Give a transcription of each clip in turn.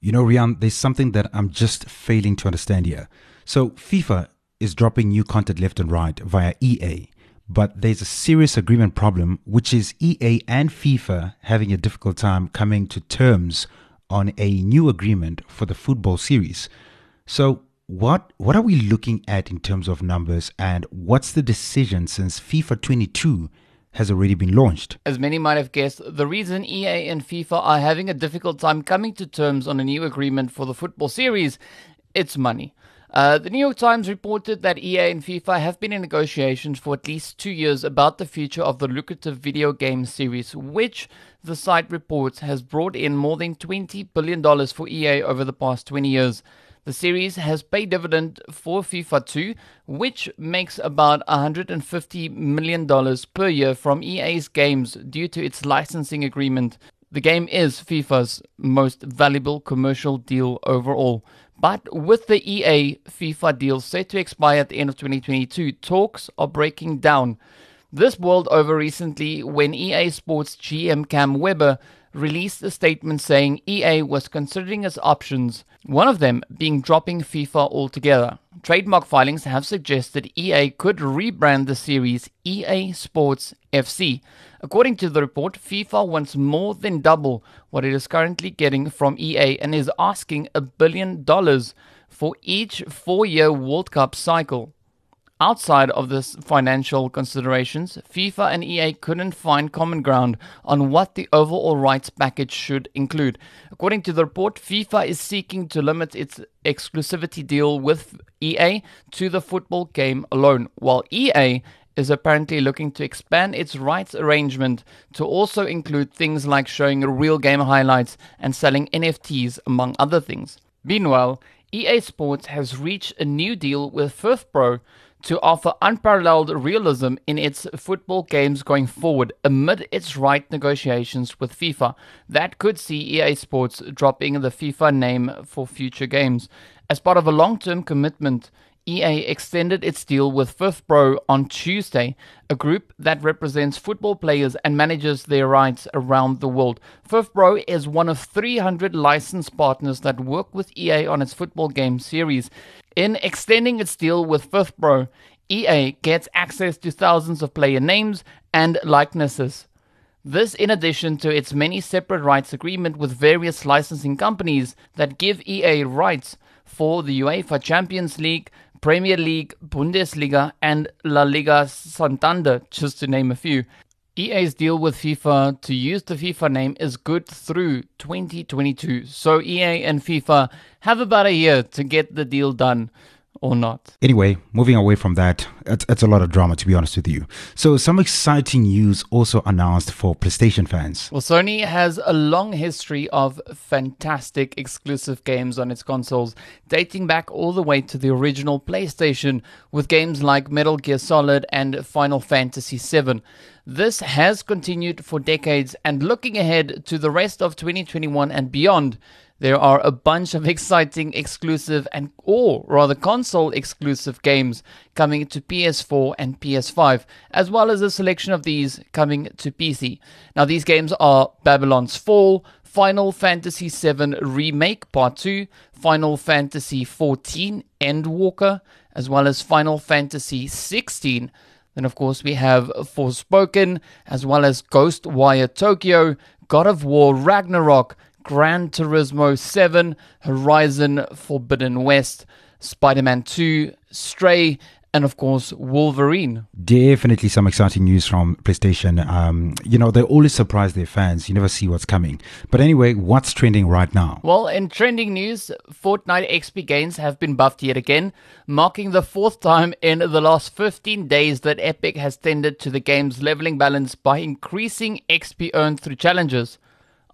You know, Rian, there's something that I'm just failing to understand here. So, FIFA is dropping new content left and right via EA, but there's a serious agreement problem, which is EA and FIFA having a difficult time coming to terms on a new agreement for the football series. So, what what are we looking at in terms of numbers, and what's the decision since FIFA 22 has already been launched? As many might have guessed, the reason EA and FIFA are having a difficult time coming to terms on a new agreement for the football series, it's money. Uh, the New York Times reported that EA and FIFA have been in negotiations for at least two years about the future of the lucrative video game series, which the site reports has brought in more than $20 billion for EA over the past 20 years. The series has paid dividend for FIFA 2, which makes about $150 million per year from EA's games due to its licensing agreement. The game is FIFA's most valuable commercial deal overall. But with the EA FIFA deal set to expire at the end of 2022, talks are breaking down. This boiled over recently when EA Sports GM Cam Weber released a statement saying EA was considering its options, one of them being dropping FIFA altogether. Trademark filings have suggested EA could rebrand the series EA Sports FC. According to the report, FIFA wants more than double what it is currently getting from EA and is asking a billion dollars for each four year World Cup cycle. Outside of this financial considerations, FIFA and EA couldn't find common ground on what the overall rights package should include. According to the report, FIFA is seeking to limit its exclusivity deal with EA to the football game alone, while EA is apparently looking to expand its rights arrangement to also include things like showing real game highlights and selling NFTs, among other things. Meanwhile, EA Sports has reached a new deal with FIFPro to offer unparalleled realism in its football games going forward amid its right negotiations with FIFA. That could see EA Sports dropping the FIFA name for future games. As part of a long term commitment, EA extended its deal with Fifth FIFPro on Tuesday, a group that represents football players and manages their rights around the world. Fifth FIFPro is one of 300 licensed partners that work with EA on its football game series. In extending its deal with Fifth FIFPro, EA gets access to thousands of player names and likenesses. This in addition to its many separate rights agreement with various licensing companies that give EA rights for the UEFA Champions League, Premier League, Bundesliga, and La Liga Santander, just to name a few. EA's deal with FIFA to use the FIFA name is good through 2022, so EA and FIFA have about a year to get the deal done or not. Anyway, moving away from that, it's, it's, a lot of drama to be honest with you. So, some exciting news also announced for PlayStation fans. Well, Sony has a long history of fantastic exclusive games on its consoles, dating back all the way to the original PlayStation with games like Metal Gear Solid and Final Fantasy VII. This has continued for decades, and looking ahead to the rest of 2021 and beyond, there are a bunch of exciting exclusive and or rather console exclusive games coming to PS4 and PS5 as well as a selection of these coming to PC. Now these games are Babylon's Fall, Final Fantasy VII Remake Part 2, Final Fantasy XIV Endwalker, as well as Final Fantasy XVI. Then, of course, we have Forspoken, as well as Ghostwire Tokyo, God of War Ragnarok, Gran Turismo 7, Horizon Forbidden West, Spider Man 2, Stray, and of course Wolverine. Definitely some exciting news from PlayStation. Um, you know, they always surprise their fans. You never see what's coming. But anyway, what's trending right now? Well, in trending news, Fortnite XP gains have been buffed yet again, marking the fourth time in the last 15 days that Epic has tended to the game's leveling balance by increasing XP earned through challenges.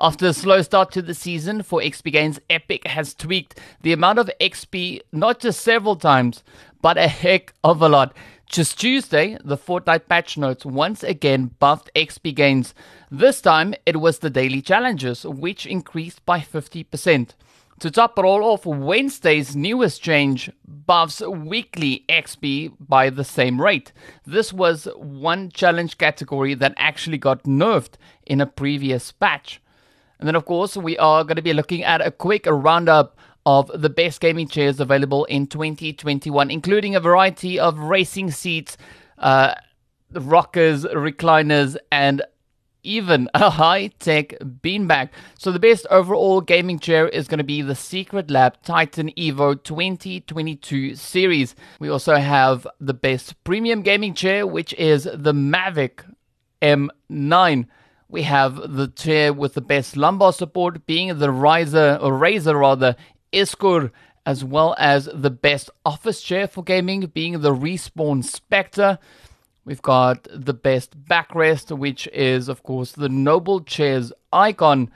After a slow start to the season for XP Gains, Epic has tweaked the amount of XP not just several times, but a heck of a lot. Just Tuesday, the Fortnite patch notes once again buffed XP gains. This time, it was the daily challenges, which increased by 50%. To top it all off, Wednesday's newest change buffs weekly XP by the same rate. This was one challenge category that actually got nerfed in a previous patch. And then, of course, we are going to be looking at a quick roundup of the best gaming chairs available in 2021, including a variety of racing seats, uh, rockers, recliners, and even a high tech beanbag. So, the best overall gaming chair is going to be the Secretlab Titan Evo 2022 series. We also have the best premium gaming chair, which is the Mavix M9. We have the chair with the best lumbar support being the Riser or Razer rather Iskur as well as the best office chair for gaming being the Respawn Spectre. We've got the best backrest, which is, of course, the Noble Chairs Icon.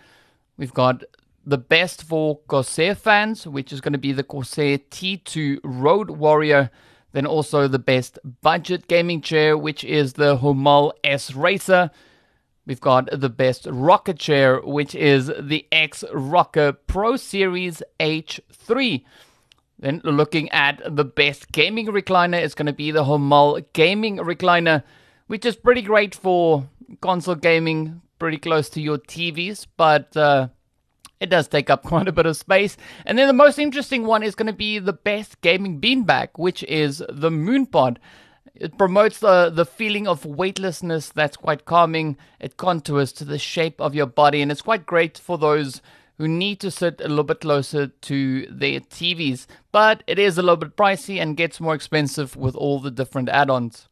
We've got the best for Corsair fans, which is going to be the Corsair T2 Road Warrior. Then also the best budget gaming chair, which is the Homall S Racer. We've got the best rocker chair, which is the X Rocker Pro Series H3. Then looking at the best gaming recliner, it's going to be the Homall Gaming Recliner, which is pretty great for console gaming, pretty close to your TVs, but uh, it does take up quite a bit of space. And then the most interesting one is going to be the best gaming beanbag, which is the Moonpod. It promotes the, the feeling of weightlessness that's quite calming. It contours to the shape of your body, and it's quite great for those who need to sit a little bit closer to their TVs. But it is a little bit pricey and gets more expensive with all the different add ons.